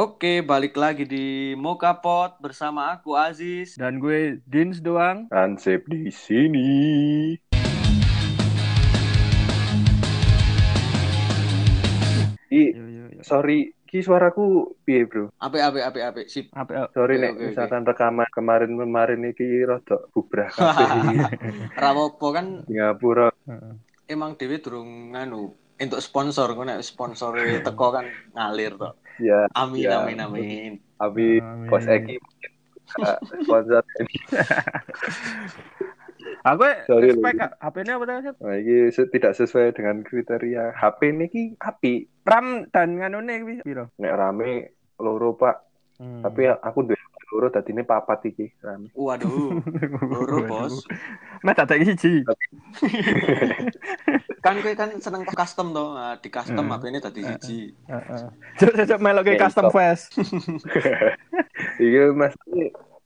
Oke, balik lagi di Mokapot bersama aku Aziz. Dan gue Dins doang. Ansip di sini. I, sorry, ki suaraku piye, Bro? Ape ape ape ape sip. Apa? Sorry Oke, nek misalkan rekaman kemarin-kemarin iki rada bubrah kabeh Rawopo kan Singapura. Heeh. emang dewe durung nganu untuk sponsor kok nek sponsor teko kan ngalir to. Ya, Amin Ya. amin amin. Amin. bos Eki sponsor ini. Aku Sorry, spek Lu. HP-nya apa tadi? Nah, ini se- tidak sesuai dengan kriteria HP niki api. RAM dan nganune kuwi piro? Nek rame loro, Pak. Hmm. Tapi aku duwe loro dadine papat iki rame. Waduh, loro bos. Mas tak siji. Kan kowe kan seneng custom to. Nah, di custom Hmm. HP ini tadi siji. Heeh. Cuk cuk melok ke custom fast. Iya, Mas.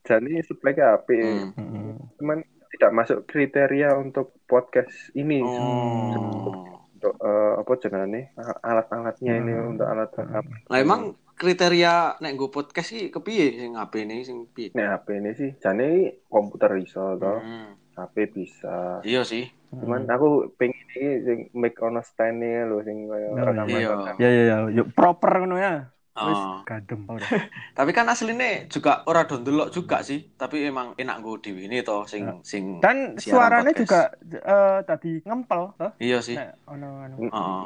Jadi speknya api. Hmm. Heeh. Cuman tidak masuk kriteria untuk podcast ini. Oh. Untuk eh, apa jenenge? Alat-alatnya ini Hmm. untuk alat Hmm. apa? Lah emang kriteria nek nggo podcast iki kepiye sing HP ini sing piye? Nek HP ini sih, jane komputer iso toh, Hmm. HP bisa. Iya sih. Cuman aku pengen ini sing make ono stand lho sing Oh, kaya iya. rekaman. Ya ya ya, yo proper ngono ya. Wis Oh. gadem. Tapi kan aslinya juga ora do ndelok juga sih, tapi emang enak nggo dhewe ini to sing sing Dan suaranya podcast. juga eh, tadi ngempel toh. Iya sih. Nek ono anu. Heeh.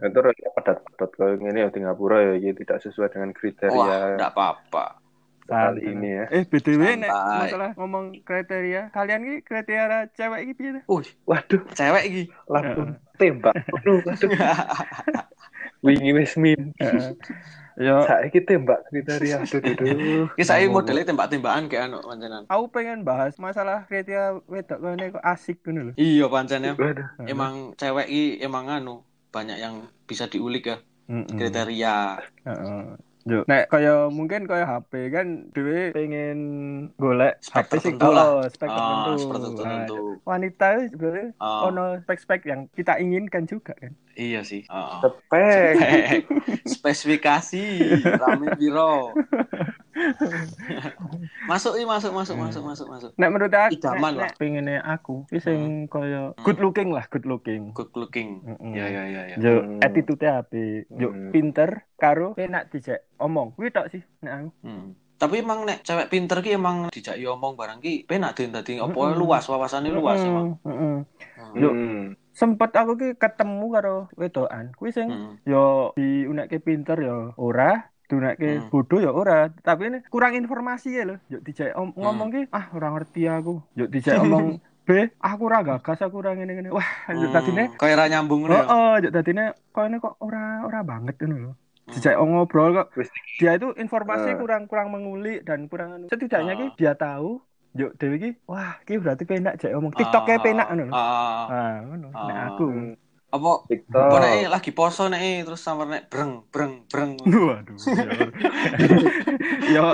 Itu rada padat-padat kalau ini ya di Ngapura ya ini tidak sesuai dengan Wah, kriteria enggak apa-apa. Kali ini ya. Eh, BTW nek masalah ngomong kriteria, kalian ki kriteria cewek iki piye? Wih, Waduh, cewek iki. langsung tembak. Waduh, waduh. Wingi wis min. Heeh. Yo, Saiki tembak kriteria. Aduh, aduh. Ki saya Ngomong. modelnya tembak-tembakan kayak anu pancenan. aku pengen bahas masalah kriteria wedok kene kok asik ngono lho. Iya pancennya. Waduh. Emang cewek iki emang anu banyak yang bisa diulik ya Heeh. kriteria. Heeh. Yo, nek kaya mungkin kaya HP kan dhewe pengen golek Spek HP sing oh, spek Ah, tertentu. Nah, tertentu. wanita itu sebenarnya Ah, ono spek-spek yang kita inginkan juga kan. iya sih. Spek. Spek. Spesifikasi rame biro. masuk ih masuk masuk masuk masuk masuk. Nek menurut aku Idaman lah. pengennya aku ki sing kaya good looking lah, good looking. Good looking. Heeh. Ya ya ya ya. Yo Hmm. attitude HP, yo Hmm. pinter karo penak dijak omong. Kuwi tok sih nek aku. Hmm. Tapi emang nek cewek pinter ki emang dijak yo omong barang ki penak den dadi opo Mm-mm. luas wawasane luas Heeh, emang. heeh. Hmm. Yo. Hmm. Sempet aku ki ketemu karo wedokan. Kuwi sing Hmm. yo diunekke pinter yo ora, diunekke Hmm. bodoh yo ora. Tapi ini kurang informasi ya lho. Yo dijak om- Hmm. ngomong ki ah ora ngerti aku. Yo dijak omong B, aku ora gagas, aku ora ngene-ngene. Wah, yo dadine Hmm. Kayak ra nyambung ngono ya. Oh, yo dadine kok ini kok ora ora banget ngono lho. Hmm. Dijak ngobrol kok dia itu informasi Eh. kurang kurang mengulik dan kurang anu. setidaknya Ah. ki dia tahu yuk dewi ki wah ki berarti penak jek omong TikTok kayak penak ngono lho. Ah. ah ngono Ah. nek aku Apa TikTok. apa nek lagi poso nek terus sampe nek breng breng breng. Waduh yo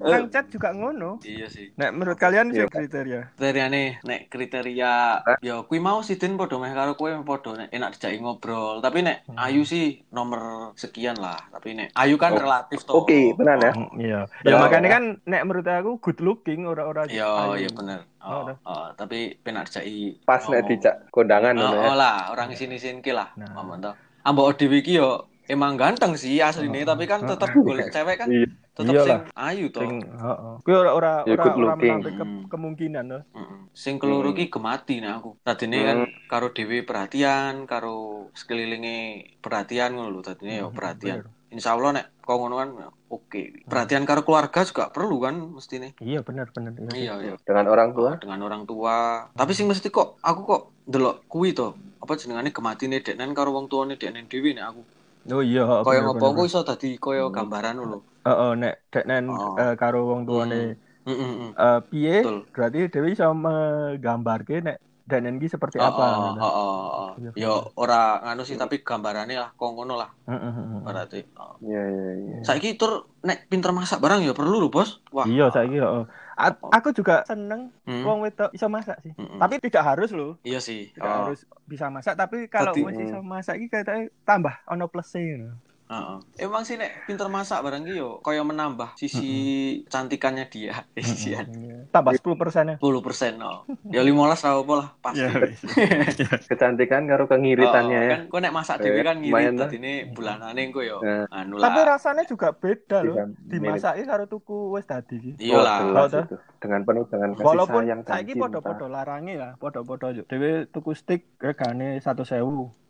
nang chat juga ngono Iya sih. nek menurut kalian sih Iya. kriteria Kriteriane nek kriteria ya kuwi mau sih Den padha meh karo kowe padha nek enak dijaki ngobrol. Tapi nek Hmm. Ayu sih nomor sekian lah. Tapi nek Ayu kan Oh, relatif toh. Oke, tenan ya. Mm, iya Ya, ya makanya ya. kan nek menurut aku good looking ora-ora Iya, ayu. iya bener. Oh, Oh, oh, tapi penak dijaki Pas nek dijak kondangan Oh, ngono ya. oh lah, orang sini-sini ki lah. Nah. Ngomong toh. Ambok dhewe ki yo emang ganteng sih asline, Oh, tapi kan tetap oh. golek cewek kan Iya. tetap sing ayu toh. sing heeh kuwi ora ora Ya, ora ora ke- Hmm. kemungkinan loh Heeh. Sing keloro Hmm. ki gemati nek aku. Tadine kan karo dhewe perhatian, karo sekelilinge perhatian ngono lho. Tadine yo Hmm, perhatian. bener. Insya Allah nek kau ngono kan oke. Perhatian karo keluarga juga perlu kan mestine. iya benar benar Iya, iya. Dengan orang tua. Dengan orang tua. Tapi sing mesti kok aku kok ndelok kuwi to. Apa jenengane gematine deknen karo wong tuane deknen dhewe nek aku. Oh iya Kaya ngopo engko iso dadi kaya Hmm. gambaran lho. Heeh, nek deknen Oh. eh, karo wong tuane Heeh, heeh. eh, piye berarti Dewi bisa menggambarke nek deknen ki seperti Oh, apa oh, gitu. oh, oh, oh. Iya, Yo ora nganu sih tapi gambarane lah kok ngono lah Heeh, heeh. berarti. Oh. Iya, iya, iya. Saiki tur nek pinter masak barang ya perlu lho, Bos. Wah. Iya saiki heeh. A- aku juga seneng Hmm. wong wedok bisa masak sih. Mm-mm. Tapi tidak harus loh. Iya sih. Tidak Oh. harus bisa masak tapi kalau masih bisa masak iki katanya tambah ono plus gitu. Heeh. Emang sih nek pinter masak barang ki yo kaya menambah sisi cantikannya dia. Isian. Tambah 10 persennya. 10 persen no. Ya 15 ra apa lah pasti. Ya, wis. Kecantikan karo kengiritannya Oh, ya. kan kok nek masak dhewe Eh, kan ngirit lah. dadine bulanane engko yo Nah. anu Tapi lah. rasanya juga beda loh. Bisa Dimasaki karo tuku wis tadi ki. Iya Oh, lah. Oh. Dengan penuh dengan kasih Walaupun sayang dan saiki cinta. podo-podo larange ya, podo-podo yo. Dhewe tuku stick regane 100.000.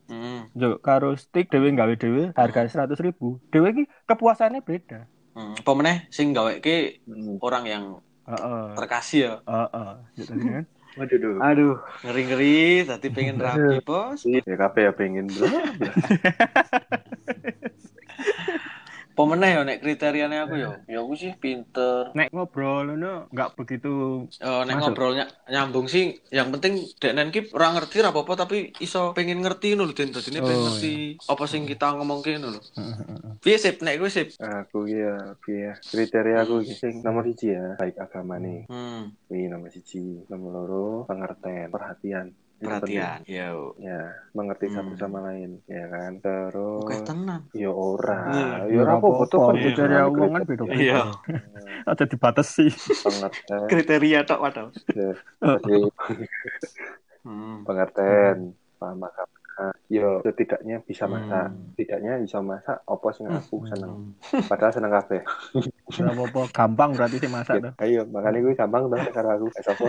Hmm. Yo karo stick dhewe gawe dhewe harga 100.000. Dhewe ki kepuasannya beda. Hmm. Apa meneh sing gaweke Hmm. orang yang Heeh. terkasih ya. Heeh. Kan. Waduh, duh. Aduh, ngeri-ngeri tadi pengen rapi, Bos. Ya kabeh ya pengen meneh ya nek kriterianya aku ya. Ya aku sih pinter. Nek ngobrol ngono nggak begitu Oh, nek Masuk. ngobrolnya nyambung sih, yang penting deknen ki ora ngerti ra apa-apa tapi iso pengen ngerti lho Den. Dadine pengen Oh, ngerti apa sing kita ngomongke ngono lho. Piye sip nek kowe sip? Aku ya, piye kriteria aku iki sing nomor siji ya, baik agama nih. Hmm, Ini nomor siji, nomor loro pengertian, perhatian. Perhatian. Ya. Ya, mengerti satu Hmm. sama lain, ya kan. Terus Oke, tenan. ya ora, Iya. ya ora apa-apa tuh kan Iya. kriteria wong kan beda-beda. Iya. Ada dibatasi. Kriteria tok padahal. ya, jadi Hmm. pengertian, paham agama. Yo, setidaknya bisa masak, Hmm. setidaknya bisa masak. Apa sing aku Hmm. seneng, padahal seneng kabeh. Ora apa-apa, gampang berarti sih masak tuh. Ayo, makanya gue gampang banget karo aku. Eh, sopo?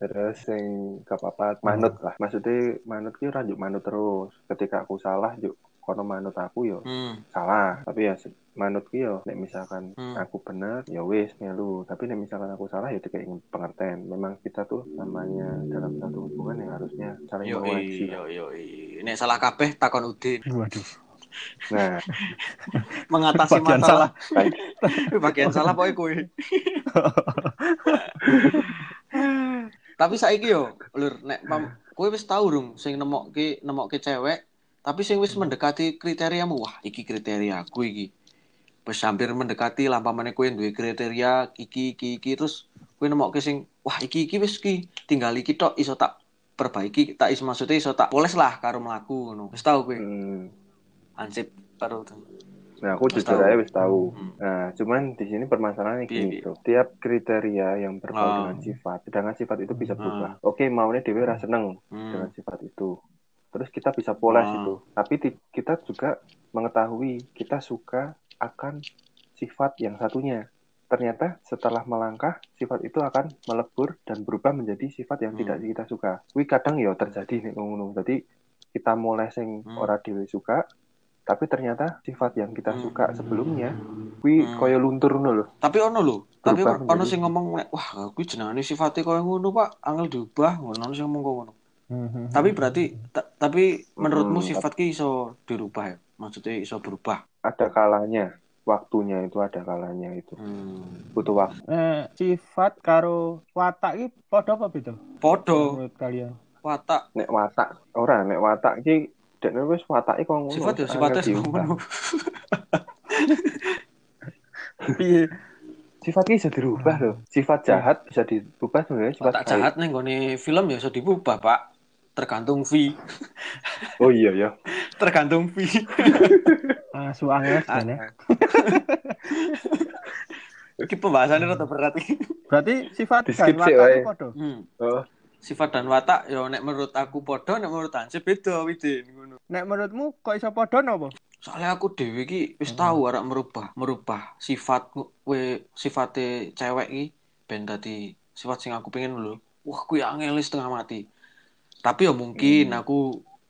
Terus sing gak apa-apa manut lah. Maksudnya manut ki ora njuk manut terus. Ketika aku salah juk kono manut aku yo Hmm. salah. Tapi ya manut ki yo nek misalkan Hmm. aku bener ya wis melu. Tapi nek misalkan aku salah ya dikei pengertian. Memang kita tuh namanya dalam satu hubungan yang harusnya saling Yo mengawasi. yo yo. Nek salah kabeh takon Udin. Waduh. Nah, Mengatasi Bagian masalah. baik. Bagian salah pokoknya kowe. Tapi saiki yo, Lur, nek pam kowe wis tau rung sing nemokke nemokke cewek, tapi sing wis mendekati kriteriamu, wah iki kriteria aku iki. Wis hampir mendekati lah pamane kowe duwe kriteria iki iki iki terus kowe nemokke sing wah iki iki wis iki tinggal iki tok iso tak perbaiki tak iso maksudnya iso tak poles lah karo mlaku ngono. Wis tau kowe. Hmm. Ansip baru Nah, aku jujur aja wis tahu. Hmm. Nah, cuman di sini permasalahannya gini piye? tuh. Tiap kriteria yang berbau Ah. dengan sifat, sedangkan sifat itu bisa Ah. berubah. Oke, maunya dewe ra seneng dengan Hmm. sifat itu. Terus kita bisa poles Ah. itu. Tapi kita juga mengetahui kita suka akan sifat yang satunya. Ternyata setelah melangkah, sifat itu akan melebur dan berubah menjadi sifat yang Hmm. tidak kita suka. Wih kadang ya terjadi nih ngono. Jadi kita mulai sing Hmm. ora dhewe suka, tapi ternyata sifat yang kita Hmm. suka sebelumnya, wih Hmm. koyo luntur ngono lho. Tapi ono lho, tapi ono sing ngomong nek, wah aku jenengane sifatnya koyo ngono, Pak. Angel diubah, ngono ono sing ngomong ngono. Tapi berarti ta- tapi menurutmu Hmm. sifat ki iso dirubah ya? Maksudnya iso berubah. Ada kalanya, waktunya itu ada kalanya itu. Hmm. Butuh waktu. Eh, sifat karo watak iki padha apa beda? Podo, Menurut kalian? watak, Nek watak, ora nek watak iki dekne wis watake kok ngono. sifat ya angel sifatnya diubah. ngono. Piye? Sifat ki bisa dirubah loh. Sifat jahat bisa dirubah sebenarnya sifat baik. jahat nih gone film ya iso diubah, Pak. Tergantung fee, Oh iya ya. tergantung fee. Asu angel Ah. sebenarnya. Iki pembahasannya rada berat iki. Berarti sifat dan watak wae. itu padha. Hmm. Oh, Sifat dan watak ya nek menurut aku podo, nek menurut Hansip beda widin ngono. Nek menurutmu kok iso padha napa? Soalnya aku dewe ki wis Hmm. tahu arek merubah, merubah sifat we sifate cewek ki ben dadi sifat sing aku pengen lho. Wah, kuwi angel setengah mati. Tapi ya mungkin Hmm. aku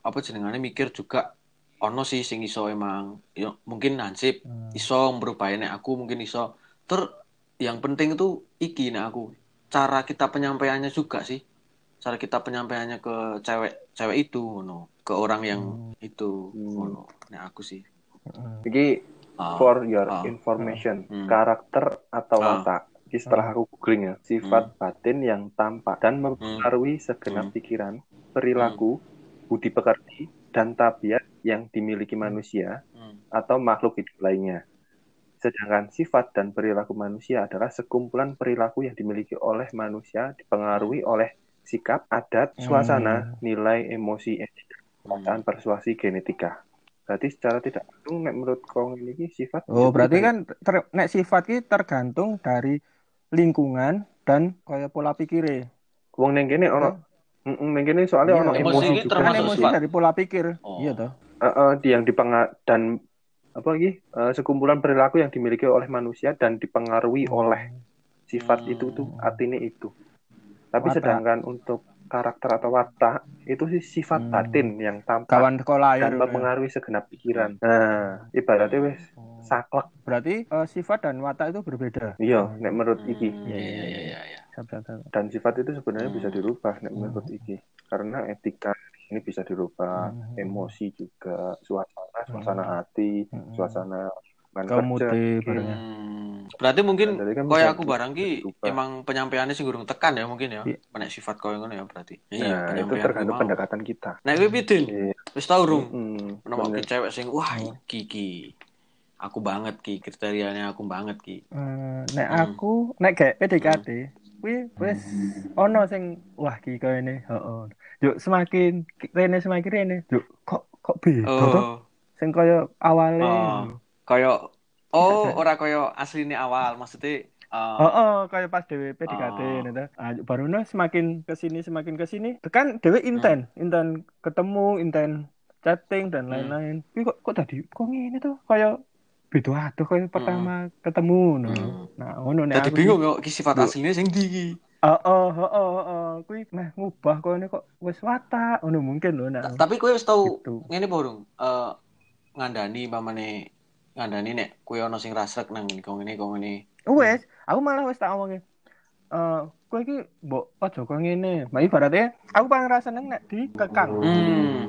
apa jenengane mikir juga ono sih sing iso emang ya mungkin Hansip Hmm. iso merubah nek aku mungkin iso. Ter yang penting itu iki nek aku cara kita penyampaiannya juga sih. Cara kita penyampaiannya ke cewek cewek itu ngono, ke orang yang itu Hmm. ngono. Nek aku sih. iki Ah, for your ah, information, Hmm. karakter atau Ah. watak. Setelah aku googling ya, sifat batin yang tampak dan mempengaruhi segenap Hmm. pikiran, perilaku, budi pekerti, dan tabiat yang dimiliki manusia hmm, atau makhluk hidup lainnya. Sedangkan sifat dan perilaku manusia adalah sekumpulan perilaku yang dimiliki oleh manusia dipengaruhi oleh sikap, adat, suasana, nilai, emosi, etika, perasaan, persuasi, genetika. Berarti secara tidak langsung nek menurut kong ini ki sifat Oh, berarti berubah. kan ter- nek sifat ki tergantung dari lingkungan dan kaya pola pikir wong neng kene ono Heeh, neng kene soalnya Iya, ono emosi emosi ini juga. Kan termasuk emosi sifat. dari pola pikir. Oh. Iya toh. Heeh, di yang dipengaruhi dan apa lagi eh, sekumpulan perilaku yang dimiliki oleh manusia dan dipengaruhi oleh sifat Hmm. itu tuh artinya itu. Tapi Watak. sedangkan untuk karakter atau watak itu sih sifat Hmm. batin yang tampak kawan sekolah ya. dan mempengaruhi segenap pikiran. Nah, ibaratnya wes saklek. Berarti eh, sifat dan watak itu berbeda. Iya, nek menurut iki. Hmm, Iya iya iya iya. iya. Dan sifat itu sebenarnya bisa Hmm. dirubah nek menurut iki. Karena etika ini bisa dirubah, Hmm. emosi juga, suasana, suasana hati, Hmm. suasana lingkungan Kamu. Hmm. Berarti mungkin Jadi kan koyo bisa aku barang ki emang penyampaiannya sing gurung tekan ya mungkin ya. Iya. Nek sifat koyo ngono ya berarti. Nah, itu tergantung pendekatan kita. Nek kowe pidin, Iya. wis tau rung Hmm, cewek sing wah Oh. iki ki. Aku banget ki kriterianya aku banget ki. Eh, nek Hmm. aku nek kayak PDKT, kuwi wis ono sing wah ki koyo ini, heeh. Yuk semakin rene semakin rene, yuk kok kok beda? Oh, Sing koyo awale. Oh. Koyo oh ora koyo asline awal maksudnya eh, Oh, oh, kayak pas dewe PDKT Oh. gitu. Ah, baru no semakin ke sini semakin ke sini, kan dewe inten, inten ketemu, inten chatting dan Hmm. lain-lain. Kok kok tadi kok ngene tuh kayak beda aduh kayak pertama ketemu no. Hmm. Nah, ngono nek Jadi aku bingung kok sifat aslinya sing ndi ki. Oh, oh, oh, oh, oh, kuwi meh ngubah kok ini kok wis watak ngono mungkin lho nek. Ta- Tapi kowe wis tau Gitu. ngene apa urung? Eh ngandani pamane ngandani nek kowe ana sing rasrek nang ngene kok ngene kok ngene. Wes, aku malah wis tak omongin. Eh, kowe iki mbok aja kok ngene. Mbak ibaratnya aku paling rasa seneng nek dikekang. Hmm.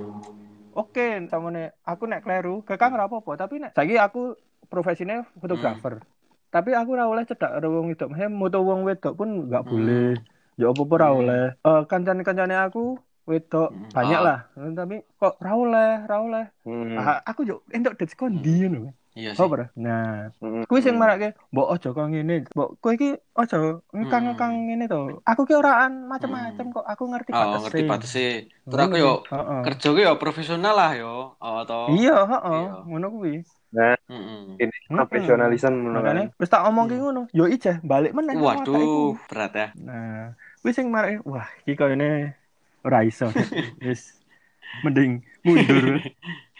Oke, tamane aku nek kleru, kekang ora apa-apa, tapi nek saiki aku profesinya fotografer. Tapi aku ora oleh cedak karo wong wedok. Hem moto wong wedok pun nggak Hmm. boleh. Ya apa-apa ora Hmm. oleh. Eh kancane-kancane aku wedok Hmm. banyak Ah. lah. Tapi kok ora oleh, ora oleh. Hmm. Ah, aku yo entuk det kondi ngono. Iya sih. Oh, ora? Nah, Hmm. kuwi sing marake, mbok aja kok ngene. Mbok kowe iki aja ngekang-ngekang ngene to. Aku ki oraan macem-macem kok. Aku ngerti Hmm. Oh, ngerti batese. Terus aku yo Heeh. kerja ki yo profesional lah yo. Oh, to. Iya, heeh, Iya. ngono kuwi. Heeh. Ini profesionalisme Makanya menurut wis tak omong ki ngono. Yo ijeh balik meneh. Waduh, berat ya. Nah, wis sing marake, wah, iki koyone ora iso. Wis mending mundur.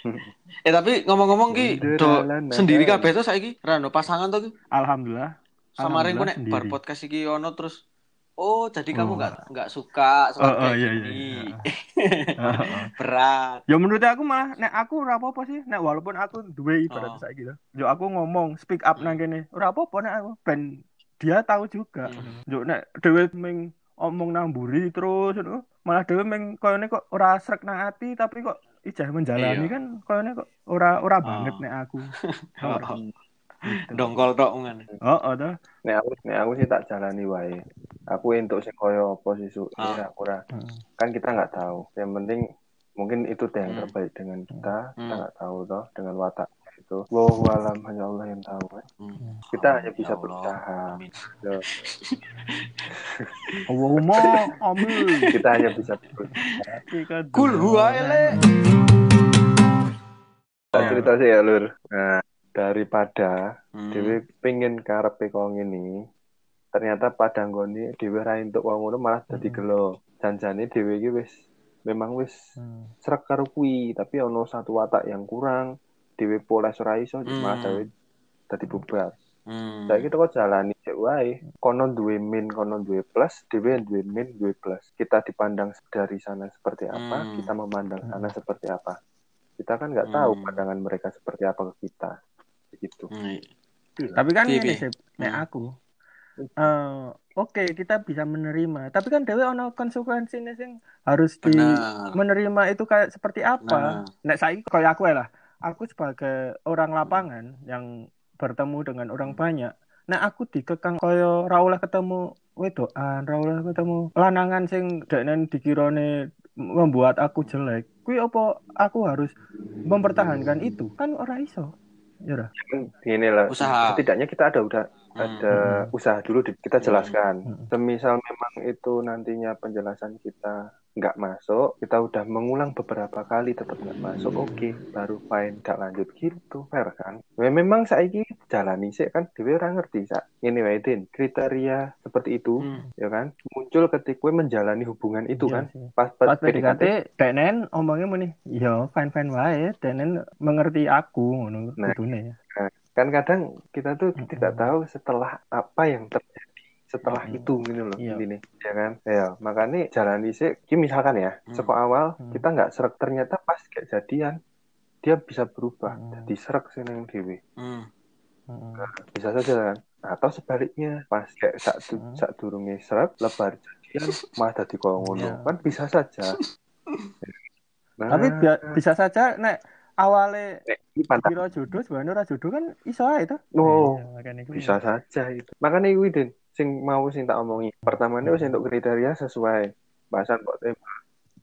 Eh tapi ngomong-ngomong ki do sendiri kabeh to saiki? Ra ono pasangan to ki? Alhamdulillah. Samarin ku Alhamdulillah nek bar podcast iki ono terus Oh, jadi kamu Oh. nggak nggak suka sama Oh, oh, iya, iya, gini. iya. Heeh. Berat. Ya menurut aku malah nek aku ora apa-apa sih. Nek walaupun aku duwe ibarat Oh. saiki to. Yo aku ngomong speak up nang kene. Ora apa-apa nek aku ben dia tahu juga. Hmm. Yo nek dhewe ming omong nang mburi terus. Malah dhewe ming koyone kok ora srek nang ati tapi kok ijah menjalani Iya. kan koyone kok ora ora Oh. banget nek aku. Oh, Dongkol tok ngono. Oh, oh toh. Nek aku nek aku sih tak jalani wae. Aku entuk sing koyo apa sih su. Ah. Ya, aku ora. Heeh. Kan kita nggak tahu. Yang penting mungkin itu deh yang Hmm. terbaik dengan kita. Kita Hmm. nggak tahu toh dengan watak itu. Wallahu alam hanya Allah yang tahu. kan. Hmm. Kita hanya Ya bisa Allah. berusaha. Allahumma amin. Kita hanya bisa berusaha. Kul huwa Oh. cerita sih ya lur. Nah, daripada Hmm. Dewi pengen karepe kong ini ternyata pada nggone Dewi ra entuk wong ngono malah dadi Hmm. gelo. Janjane Dewi iki wis memang wis Hmm. srek karo kuwi, tapi ono satu watak yang kurang. Dewi poles ora iso malah Hmm. Dewi dadi bubar. Hmm. Saiki teko jalani cek wae. Kono duwe min, kono duwe plus, Dewi duwe min, duwe plus. Kita dipandang dari sana seperti apa, Hmm. kita memandang sana seperti apa. Kita kan nggak tahu Hmm. pandangan mereka seperti apa ke kita. Begitu. Hmm. Tapi kan ini sih, nek Hmm. aku. eh oke, kita bisa menerima. Tapi kan dewe ono konsekuensinya sing harus di Benar. menerima itu kayak seperti apa. Nah. Nek saiki kayak aku ya lah. Aku sebagai orang lapangan yang bertemu dengan orang banyak. Nek aku dikekang kaya ra oleh ketemu wedokan, ra oleh ketemu lanangan sing deknen dikirone membuat aku jelek. Kuwi apa aku harus mempertahankan itu? Kan ora iso. Ya ora? Gini lah, Usaha. setidaknya kita ada udah Hmm. ada usaha dulu di- kita Hmm. jelaskan. Hmm. Semisal memang itu nantinya penjelasan kita nggak masuk kita udah mengulang beberapa kali tetap nggak masuk oke baru fine nggak lanjut gitu fair kan Ya, memang saiki jalani sih kan dewe ora ngerti sak ini Din kriteria seperti itu Hmm. ya kan muncul ketika gue menjalani hubungan itu Iya kan sih. pas, Pas PDKT, Denen omongnya muni, yo fine fine wae, Denen mengerti aku ngono Nah. kudune. kan kadang kita tuh Mm-mm. tidak tahu setelah apa yang terjadi setelah Mm-mm. itu gitu loh Iya. ini ya kan ya makanya jalani sih Ki misalkan ya Hmm. seko awal Hmm. kita nggak serak ternyata pas kayak jadian dia bisa berubah Hmm. jadi serak sih neng dewi Hmm. Heeh. bisa saja kan atau sebaliknya pas kayak saat Hmm. saat durunge serak lebar jadian malah dadi koyo ngono Iya. kan bisa saja nah, Tapi bi- bisa saja nek awalnya kira jodoh sebenarnya ora jodoh kan iso ae to. oh Iya, makanya iku. bisa saja itu makanya itu sing mau sing tak omongi. Pertama ini wis untuk kriteria sesuai. Bahasan kok tembak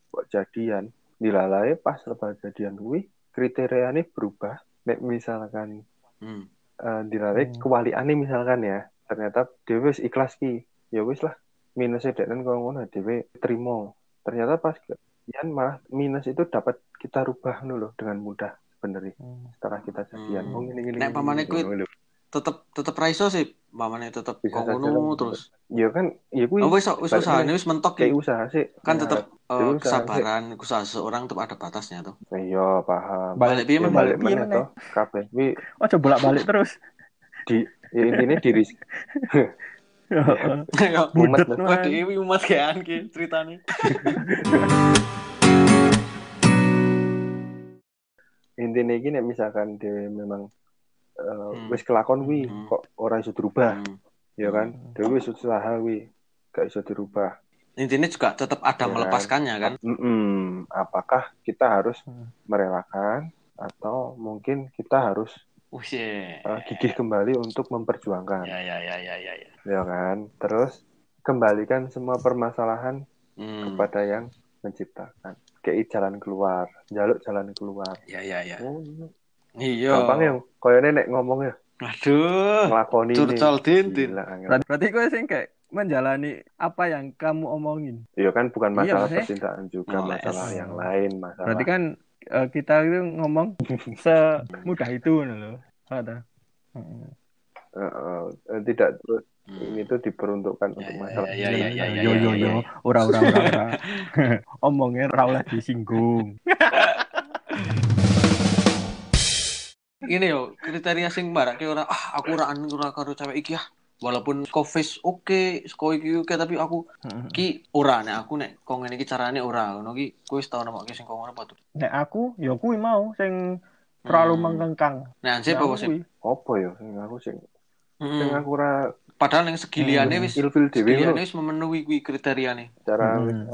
kok jadian. Dilalai pas lepas jadian kuwi kriterianya berubah. Nek misalkan Hmm. uh, dilalai Hmm. kewaliane misalkan ya ternyata dewe wis ikhlas ki. Ya wis lah minusnya dan kalau ngono dewe terima ternyata pas jadian malah minus itu dapat kita rubah dulu dengan mudah sebenarnya Hmm. setelah kita jadian. Hmm. oh gini gini Nek pamane kuwi tetep tetep raiso sih. Mamane tetep Bisa kok saja ngono kan. terus ya kan ya kuwi oh wis wis usahane wis mentok kayak ya. usaha sih. Kan Nah, tetep eh, jadi usaha kesabaran usaha seseorang tetep ada batasnya tuh. Iya paham. Balik piye ya men balik piye toh. Kabeh kuwi Oh, coba bolak-balik terus. di ya intinya diri Budet man. dewi umat kean ki ceritane. intinya gini misalkan dia memang uh, Hmm. wis kelakon wi Hmm. kok ora iso dirubah Hmm. ya kan Hmm. dia wis usaha wi gak iso dirubah Intinya juga tetap ada Ya. melepaskannya kan. Mm-mm. apakah kita harus Hmm. merelakan atau mungkin kita harus uh, gigih kembali untuk memperjuangkan Ya ya ya ya ya. ya. ya kan terus kembalikan semua permasalahan Hmm. kepada yang menciptakan kayak jalan keluar jaluk jalan keluar Ya ya ya. oh, Iya. gampang ya koyo nenek ngomong ya Aduh. ngelakoni Curcol din, din. Gila, angel. Berarti, berarti gue sih kayak menjalani apa yang kamu omongin. Iya kan bukan Iya, masalah maksudnya- percintaan juga Moles. masalah yang lain masalah Berarti kan eh, kita itu ngomong semudah itu loh. Ada. Heeh. Eh, eh, tidak terus Hmm. ini tuh diperuntukkan Ya, untuk ya, masalah ya, ya, ya, ya, Yo yo ya, yo, ya. ora ora ora ora. Omongnya ora oleh disinggung. Ini yo kriteria sing barake ora ah aku ora anu ora karo cewek iki ah. Walaupun seko face oke, seko iki oke tapi aku ki ora nek aku nek kok ngene iki carane ora ngono ki kowe wis tau nemokke sing kok ngono apa tuh. Nek aku, ya kuwi mau sing terlalu Hmm. mengkengkang. Nek apa sih? kuwi. apa ya sing aku sing Hmm. sing aku ora Padahal yang segiliane Hmm. wis ilfil dhewe segiliane wis memenuhi kuwi kriteriane. cara Hmm.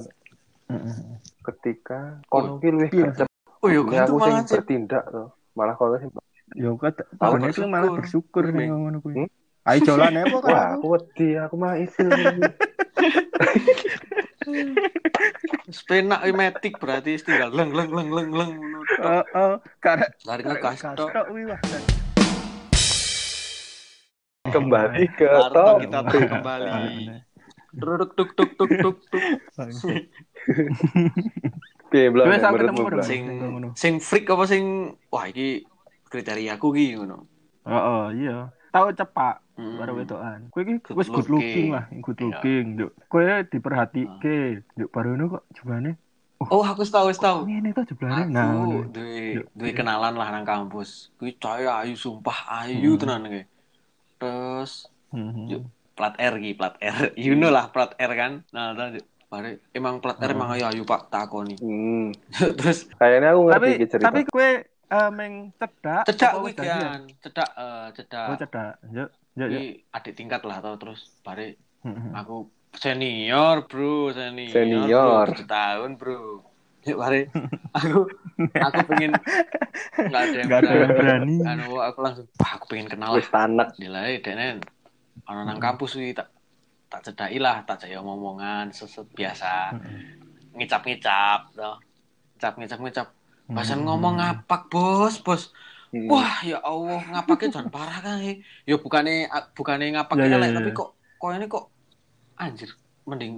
Heeh. ketika kono ki luwih Iya. Oh yo gantung sing malah sih. bertindak tuh malah kono sing Ya kok Malah tahun itu malah bersyukur. sing ngono kuwi. Hmm? Ayo jalan ya kok wah aku. wedi aku mah ilfil Spenak metik berarti tinggal leng leng leng leng leng ngono. Eh eh karek Lari tok. wah. kembali ke top kita tuh kembali. Duduk tuk tuk tuk tuk tuk. piye belum. Sing sing freak apa sing wah iki kriteriaku ki ngono. Heeh, iya. Tahu cepak Hmm. baru wedokan. Kowe iki Good wis good looking. lah, good Iya. looking. Juk. Kowe diperhatike, juk baru kok jebane. Oh, aku wis tahu wis tahu. Ngene to jebane. Aku Nah, duwe Yuk, duwe yuk. kenalan lah nang kampus. Kuwi cahaya ayu sumpah ayu Hmm. tenan ki. Terus Mhm. Yuk. plat R ki, plat R. You know lah plat R kan. Nah, terus bare emang plat R Hmm. emang ayu ayu Pak takoni. hmm. Terus kayaknya aku ngerti Tapi cerita tapi kowe eh, meng cedak. cedak kuwi kan. Cedak eh cedak. Oh, cedak. Yuk, yuk, yuk. Kuwi adik tingkat lah tau terus bare Mhm. aku senior bro senior, Senior. bro, tahun bro yuk mari aku aku pengen nggak ada yang Nggak ada yang berani. anu aku langsung wah aku pengen kenal wis tanak nilai denen ana nang Hmm. kampus wi tak tak cedaki lah tak jaya omongan seset biasa Mhm. ngicap-ngicap toh ngicap ngicap ngicap bahasan Mhm. ngomong ngapak bos bos Hmm. Wah, ya Allah, ngapaknya jangan parah kan he. Ya bukannya bukannya ngapaknya Ya, ya, elek, ya, tapi ya. kok kok ini kok anjir mending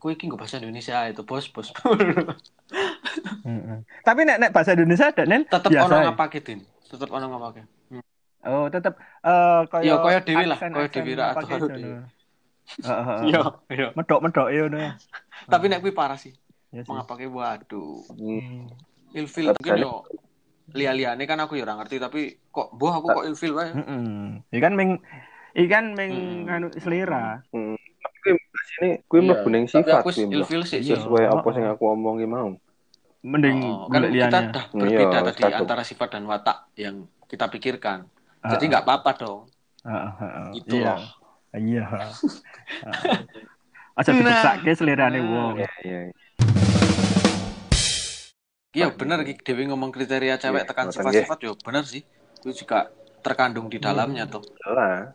kowe iki nggo bahasa Indonesia itu bos bos Heeh. Tapi nek nek bahasa Indonesia ada nen tetep ono ya? ngapake din tetep ono ngapake Oh, tetep eh kaya Ya, kaya dhewe lah, kaya dhewe ra atuh iya iya Medok-medok ya tapi nek kuwi parah sih sih. mengapake waduh Hmm. Ilfil Tapi mungkin yo lia-liane kan aku ya ora ngerti tapi kok mbah aku kok ilfil wae Heeh. Ikan meng ikan meng anu selera. Hmm. Tapi kuwi sini kuwi Iya, mlebu ning tapi sifat kuwi. Ilfil sih Iya. Sesuai apa Oh, sing oh. aku omongin mau. Mending Oh, kan kita liane. udah Iya, berbeda tadi satu. antara sifat dan watak yang kita pikirkan Ah, jadi nggak apa-apa dong Heeh, heeh. Itu Iya. loh. Iya. Aja dipeksake selerane Nah. wong. Iya, iya. Iya bener Ki Dewi ngomong kriteria cewek Iya, tekan sifat-sifat yo bener sih. Itu juga terkandung di dalamnya tuh. Jelas.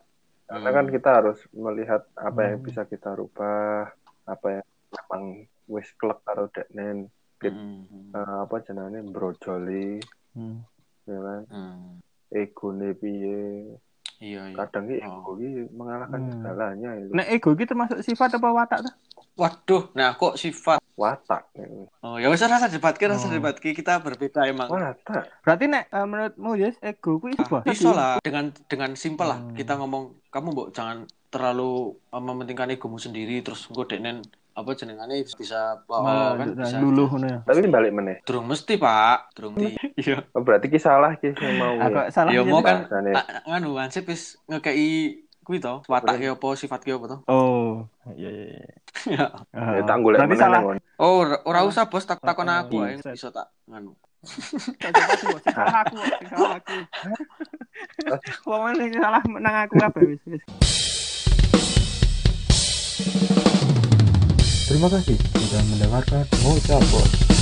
Karena Hmm. kan kita harus melihat apa yang Hmm. bisa kita rubah, apa yang memang wis klek karo deknen, Hmm. eh, apa jenenge brojoli, Hmm. ya kan? Hmm. Egone piye? Iya iya. Kadang ki Oh. ego ki mengalahkan Hmm. segalanya itu. Nek ego iki termasuk sifat apa watak tuh? Waduh, nah kok sifat. Watak. Oh ya wis rasa debatke rasa Oh. debatke kita berbeda emang. Watak. Berarti nek eh, menurutmu yes ego kuwi Ah, sebuah Bisa lah dengan dengan simpel lah Hmm. kita ngomong kamu mbok jangan terlalu uh, mementingkan egomu sendiri terus engko deknen apa jenengane bisa bawa kan bisa. luluh ngono ya. Tapi balik meneh. Durung mesti, Pak. Durung di. Iya. Oh, berarti ki salah ki sing mau. Aku ya. salah Ya yes. mau kan ah, nganu ansip wis ngekei kuwi to, watak apa, sifat ki apa to. Oh, iya iya. iya. Ya. Ya tak golek Oh, ora- usah bos tak takon Oh, aku ae bisa. iso tak nganu. Aku, aku, sing salah aku. Wong sing salah nang aku apa wis wis. Terima kasih sudah mendengarkan Ngocapot.